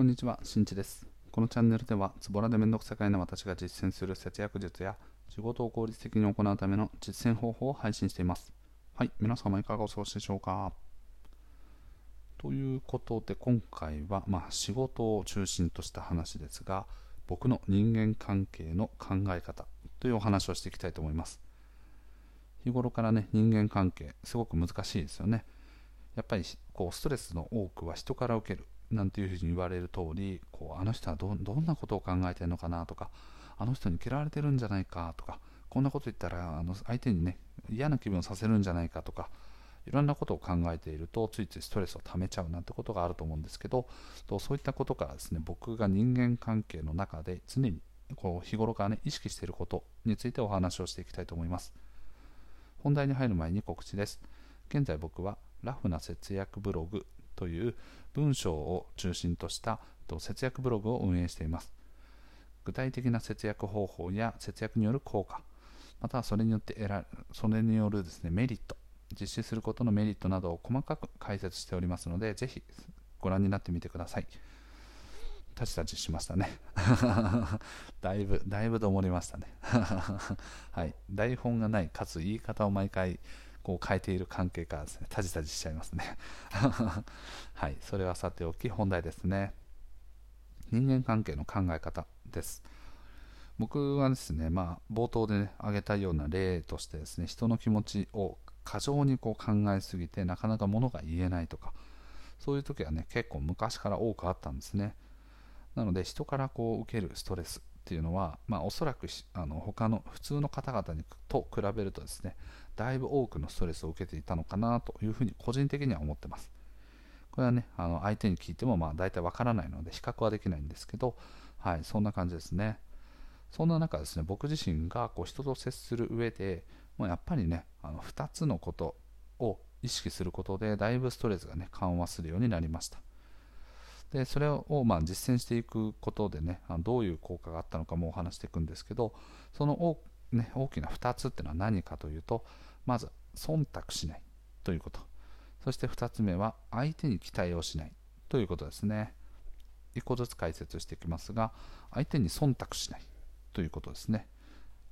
こんにちは、しんちです。このチャンネルでは、ズボラでめんどくさがいな私が実践する節約術や、仕事を効率的に行うための実践方法を配信しています。はい、皆様いかがお過ごしでしょうか？ということで、今回は、まあ、仕事を中心とした話ですが、僕の人間関係の考え方というお話をしていきたいと思います。日頃からね、人間関係、すごく難しいですよね。やっぱりこうストレスの多くは人から受けるなんていうふうに言われる通りこうあの人はどんなことを考えてるのかなとかあの人に嫌われてるんじゃないかとかこんなこと言ったらあの相手にね嫌な気分をさせるんじゃないかとかいろんなことを考えているとついついストレスを溜めちゃうなんてことがあると思うんですけどそういったことからですね僕が人間関係の中で常にこう日頃からね意識していることについてお話をしていきたいと思います。本題に入る前に告知です。現在僕はラフな節約ブログという文章を中心とした節約ブログを運営しています。具体的な節約方法や節約による効果、またはそれによって得らそれによるですねメリット、実施することのメリットなどを細かく解説しておりますので、ぜひご覧になってみてください。タチタチしましたね。だいぶ、だいぶどもりましたね。はい。台本がない、かつ言い方を毎回こう変えている関係からですね、タジタジしちゃいますね。はい、それはさておき本題ですね。人間関係の考え方です。僕はですね、まあ、冒頭で、ね、挙げたような例としてですね、人の気持ちを過剰にこう考えすぎて、なかなかものが言えないとか、そういう時はね、結構昔から多くあったんですね。なので、人からこう受けるストレスっていうのは、まあ、おそらくあの他の普通の方々にと比べるとですね、だいぶ多くのストレスを受けていたのかなというふうに個人的には思ってます。これはね、あの相手に聞いてもまあ大体わからないので比較はできないんですけど、はい、そんな感じですね。そんな中ですね、僕自身がこう人と接する上で、もうやっぱりね、あの2つのことを意識することで、だいぶストレスがね、緩和するようになりました。で、それをまあ実践していくことでね、どういう効果があったのかもお話していくんですけど、そのね、大きな2つっていうのは何かというと、まず忖度しないということ。そして2つ目は相手に期待をしないということですね。1個ずつ解説していきますが、相手に忖度しないということですね。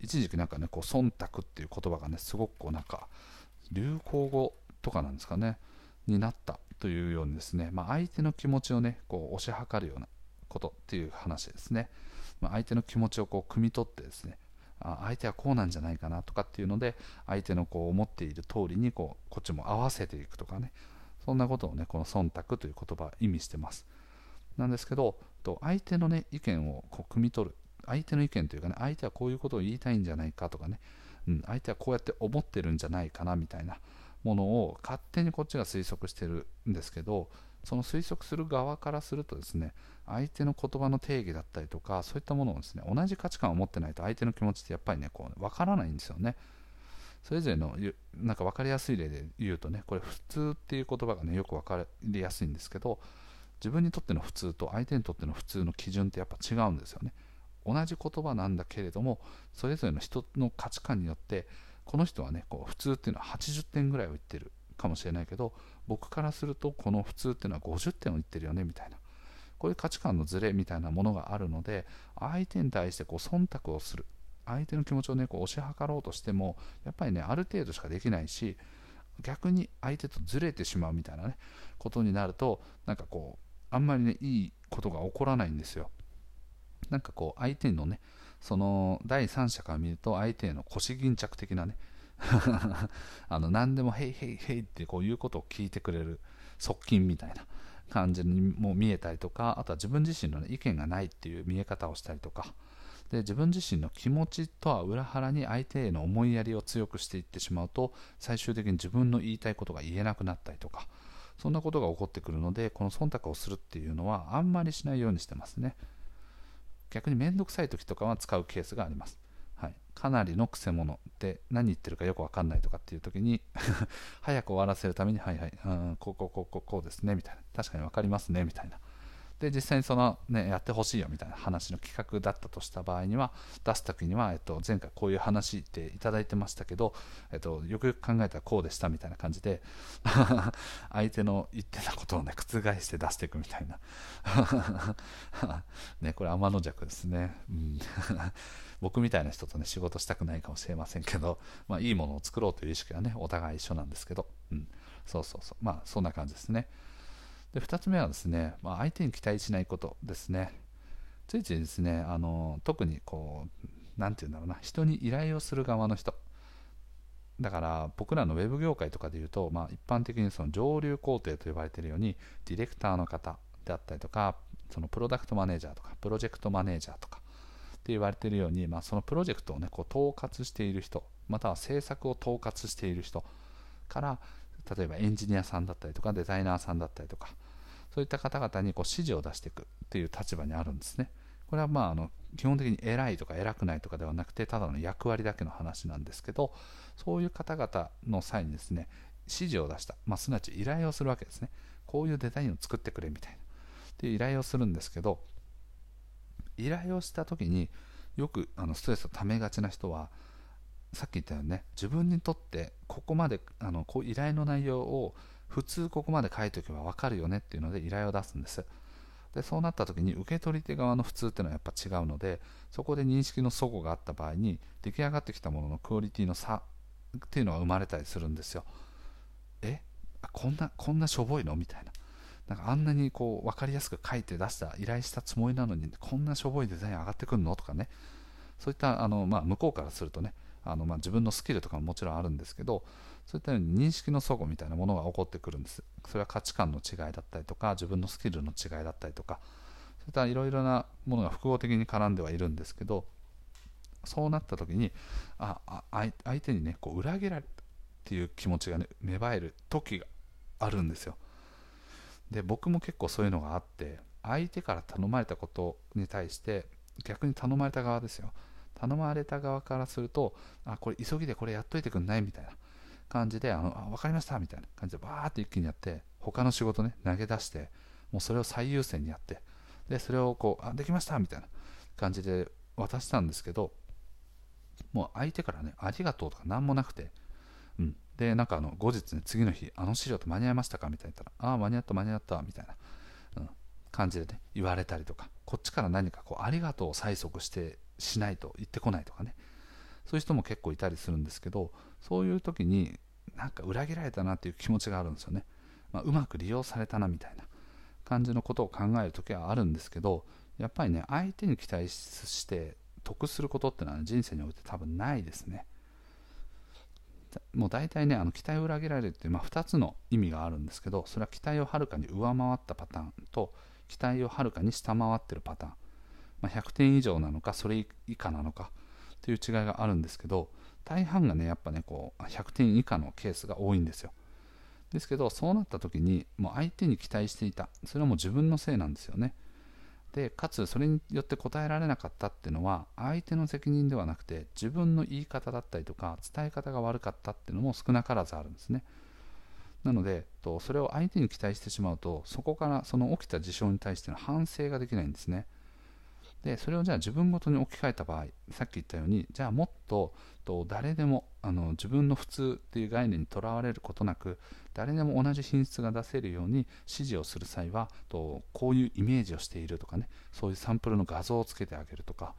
一時期なんかね、こう忖度っていう言葉がね、すごくこうなんか流行語とかなんですかね、になったというようにですね、まあ、相手の気持ちをね、こう推し量るようなことっていう話ですね。まあ、相手の気持ちをこう汲み取ってですね、あ相手はこうなんじゃないかなとかっていうので相手のこう思っている通りにこうこっちも合わせていくとかね。そんなことをねこの忖度という言葉は意味してます。なんですけどと相手のね意見をこう汲み取る。相手の意見というかね相手はこういうことを言いたいんじゃないかとかね、うん、相手はこうやって思ってるんじゃないかなみたいな。ものを勝手にこっちが推測してるんですけどその推測する側からするとですね相手の言葉の定義だったりとかそういったものをですね同じ価値観を持ってないと相手の気持ちってやっぱりねこう分からないんですよね。それぞれのなんか分かりやすい例で言うとねこれ普通っていう言葉がねよく分かりやすいんですけど自分にとっての普通と相手にとっての普通の基準ってやっぱ違うんですよね。同じ言葉なんだけれどもそれぞれの人の価値観によってこの人はねこう普通っていうのは80点ぐらいを言ってるかもしれないけど僕からするとこの普通っていうのは50点を言ってるよねみたいな。こういう価値観のズレみたいなものがあるので相手に対してこう忖度をする。相手の気持ちをねこう押し量ろうとしてもやっぱりねある程度しかできないし逆に相手とずれてしまうみたいなねことになるとなんかこうあんまりねいいことが起こらないんですよ。なんかこう相手のねその第三者から見ると相手への腰巾着的なね。あの何でも「へいへいへい」ってこういうことを聞いてくれる側近みたいな感じにも見えたりとかあとは自分自身の、ね、意見がないっていう見え方をしたりとか。で自分自身の気持ちとは裏腹に相手への思いやりを強くしていってしまうと最終的に自分の言いたいことが言えなくなったりとか。そんなことが起こってくるのでこの忖度をするっていうのはあんまりしないようにしてますね。逆に面倒くさい時とかは使うケースがあります。はい。かなりのくせ者で何言ってるかよくわかんないとかっていう時に 早く終わらせるためにはいはい、うん、こうこうこうこうこうですねみたいな。確かに分かりますねみたいな。で実際にその、ね、やってほしいよみたいな話の企画だったとした場合には出す時には、えっと、前回こういう話っていただいてましたけど、えっと、よくよく考えたらこうでしたみたいな感じで 相手の言ってたことを、ね、覆して出していくみたいな。ね、これ天の弱ですね、うん、僕みたいな人とね仕事したくないかもしれませんけど、まあ、いいものを作ろうという意識はねお互い一緒なんですけど、うん、そうそうそう。まあそんな感じですね。で2つ目はですね、まあ、相手に期待しないことですね。ついついですね、あの特にこう、なんて言うんだろうな、人に依頼をする側の人。だから僕らのウェブ業界とかで言うと、まあ、一般的にその上流工程と呼ばれているように、ディレクターの方であったりとか、そのプロダクトマネージャーとか、プロジェクトマネージャーとかって言われているように、まあ、そのプロジェクトをね、こう統括している人、または制作を統括している人から例えばエンジニアさんだったりとかデザイナーさんだったりとかそういった方々にこう指示を出していくっていう立場にあるんですね。これはまああの基本的に偉いとか偉くないとかではなくてただの役割だけの話なんですけどそういう方々の際にですね指示を出した、まあ、すなわち依頼をするわけですね。こういうデザインを作ってくれみたいな。っていう依頼をするんですけど依頼をした時によくあのストレスをためがちな人はさっき言ったよね自分にとってここまであのこう依頼の内容を普通ここまで書いておけば分かるよねっていうので依頼を出すんです。でそうなった時に受け取り手側の普通っていうのはやっぱ違うのでそこで認識の齟齬があった場合に出来上がってきたもののクオリティの差っていうのが生まれたりするんですよ。え？こんなこんなしょぼいの？みたいな。なんかあんなにこう分かりやすく書いて出した依頼したつもりなのにこんなしょぼいデザイン上がってくるの？とかね。そういったあの、まあ、向こうからするとねあのまあ自分のスキルとかももちろんあるんですけどそういったように認識の齟齬みたいなものが起こってくるんです。それは価値観の違いだったりとか自分のスキルの違いだったりとかそういったいろいろなものが複合的に絡んではいるんですけどそうなった時にああ相手にねこう裏切られたっていう気持ちがね芽生える時があるんですよ。で僕も結構そういうのがあって相手から頼まれたことに対して逆に頼まれた側ですよ。頼まれた側からするとあこれ急ぎでこれやっといてくんないみたいな感じであのあ分かりましたみたいな感じでバーって一気にやって他の仕事ね投げ出してもうそれを最優先にやってでそれをこうあできましたみたいな感じで渡したんですけどもう相手からねありがとうとか何もなくて、うん、でなんかあの後日ね次の日あの資料って間に合いましたかみたいなったらああ間に合った間に合ったみたいな、感じでね言われたりとかこっちから何かこうありがとうを催促してしないと言ってこないとかね。そういう人も結構いたりするんですけどそういう時になんか裏切られたなっていう気持ちがあるんですよね、まあ、うまく利用されたなみたいな感じのことを考える時はあるんですけどやっぱりね相手に期待して得することってのは、人生において多分ないですね。もう大体ねあの期待を裏切られるっていう、まあ、2つの意味があるんですけどそれは期待をはるかに上回ったパターンと期待をはるかに下回ってるパターン。まあ、100点以上なのかそれ以下なのかという違いがあるんですけど大半がねやっぱねこう100点以下のケースが多いんですよ。ですけどそうなった時にもう相手に期待していた。それはもう自分のせいなんですよね。でかつそれによって答えられなかったっていうのは相手の責任ではなくて自分の言い方だったりとか伝え方が悪かったっていうのも少なからずあるんですね。なのでそれを相手に期待してしまうとそこからその起きた事象に対しての反省ができないんですね。でそれをじゃあ自分ごとに置き換えた場合さっき言ったようにじゃあもっと誰でもあの自分の普通っていう概念にとらわれることなく誰でも同じ品質が出せるように指示をする際はこういうイメージをしているとかねそういうサンプルの画像をつけてあげるとか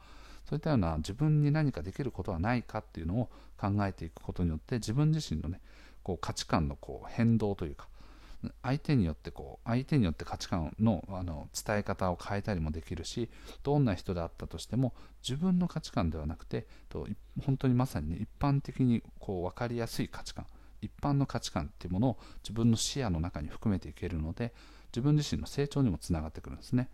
そういったような自分に何かできることはないかっていうのを考えていくことによって自分自身のねこう価値観のこう変動というか相手によってこう相手によって価値観のあの伝え方を変えたりもできるしどんな人であったとしても自分の価値観ではなくてと本当にまさに、ね、一般的にこう分かりやすい価値観一般の価値観っていうものを自分の視野の中に含めていけるので自分自身の成長にもつながってくるんですね。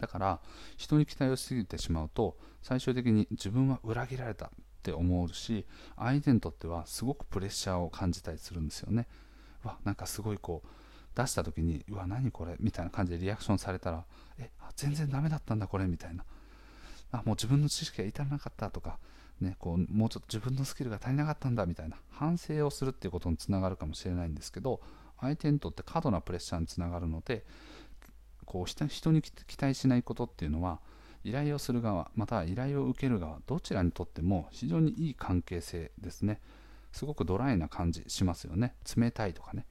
だから人に期待をしすぎてしまうと最終的に自分は裏切られた。って思うし相手にとってはすごくプレッシャーを感じたりするんですよね。わなんかすごいこう出した時にうわ何これ？みたいな感じでリアクションされたらえ全然ダメだったんだこれみたいな。あもう自分の知識が至らなかったとか、ね、こうもうちょっと自分のスキルが足りなかったんだみたいな反省をするっていうことにつながるかもしれないんですけど相手にとって過度なプレッシャーにつながるのでこう人に期待しないことっていうのは依頼をする側または依頼を受ける側どちらにとっても非常にいい関係性ですね。すごくドライな感じしますよね。冷たいとかね。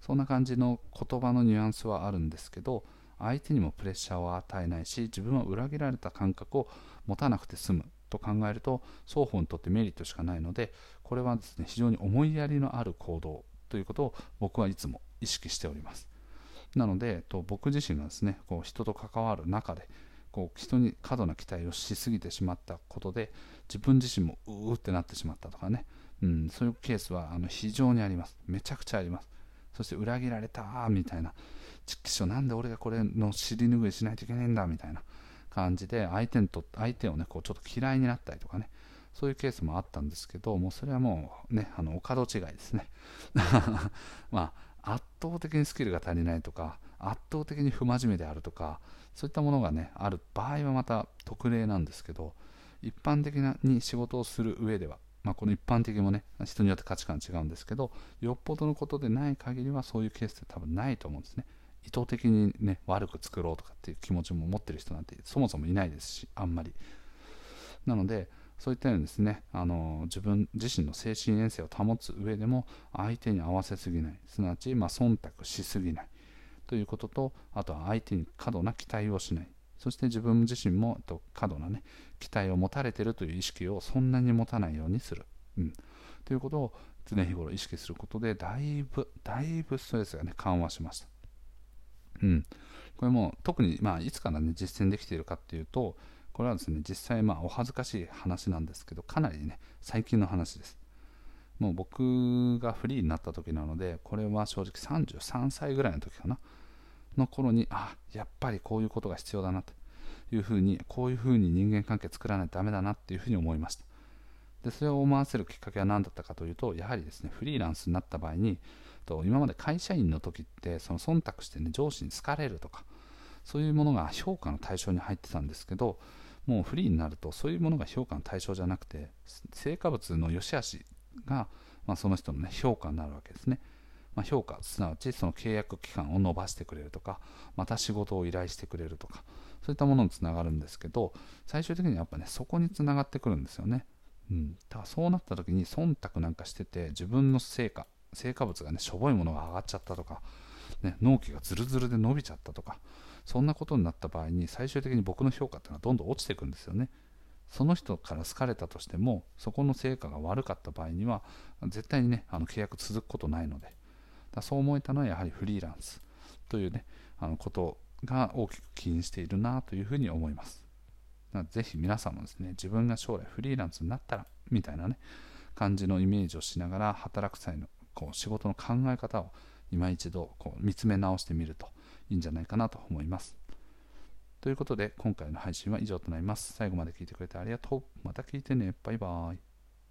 そんな感じの言葉のニュアンスはあるんですけど相手にもプレッシャーを与えないし自分は裏切られた感覚を持たなくて済む。と考えると双方にとってメリットしかないのでこれはですね非常に思いやりのある行動。ということを僕はいつも意識しております。なのでと僕自身がですねこう人と関わる中でこう人に過度な期待をしすぎてしまったことで自分自身もうーってなってしまったとかね、うん、そういうケースはあの非常にあります。めちゃくちゃあります。そして裏切られたみたいな。ちっきしょなんで俺がこれの尻拭いしないといけないんだみたいな。感じで相手にと相手をねこうちょっと嫌いになったりとかね。そういうケースもあったんですけどもうそれはもうねあのお門違いですね。まあ圧倒的にスキルが足りないとか圧倒的に不真面目であるとかそういったものがねある場合はまた特例なんですけど一般的なに仕事をする上では、まあ、この一般的もね人によって価値観違うんですけどよっぽどのことでない限りはそういうケースって多分ないと思うんですね。意図的にね悪く作ろうとかっていう気持ちも持ってる人なんてそもそもいないですしあんまり。なのでそういったようにですねあの自分自身の精神衛生を保つ上でも相手に合わせすぎない。すなわち、まあ、忖度しすぎない。ということとあとは相手に過度な期待をしない。そして自分自身もと過度な、ね、期待を持たれているという意識をそんなに持たないようにする、うん、ということを常日頃意識することでだいぶだいぶストレスが、ね、緩和しました、うん、これも特に、まあ、いつから、ね、実践できているかっていうとこれはですね実際まあお恥ずかしい話なんですけどかなりね最近の話です。もう僕がフリーになった時なのでこれは正直33歳ぐらいの時かな。の頃にあやっぱりこういうことが必要だなというふうにこういうふうに人間関係作らないとダメだなっていうふうに思いました。でそれを思わせるきっかけは何だったかというとやはりですねフリーランスになった場合にと今まで会社員の時ってその忖度してね上司に好かれるとかそういうものが評価の対象に入ってたんですけどもうフリーになるとそういうものが評価の対象じゃなくて成果物の良し悪しが、まあ、その人の、ね、評価になるわけですね。まあ、評価すなわちその契約期間を延ばしてくれるとかまた仕事を依頼してくれるとかそういったものにつながるんですけど最終的にはやっぱねそこにつながってくるんですよね、うん、だそうなった時に忖度なんかしてて自分の成果成果物がねしょぼいものが上がっちゃったとか、ね、納期がズルズルで伸びちゃったとかそんなことになった場合に最終的に僕の評価っていうのはどんどん落ちていくんですよね。その人から好かれたとしてもそこの成果が悪かった場合には絶対にねあの契約続くことないので。だそう思えたのはやはりフリーランスというねあのことが大きく起因しているなというふうに思います。ぜひ皆さんもですね自分が将来フリーランスになったらみたいなね感じのイメージをしながら働く際のこう仕事の考え方を今一度こう見つめ直してみると。いいんじゃないかなと思います。ということで今回の配信は以上となります。最後まで聞いてくれてありがとう。また聞いてね。バイバーイ。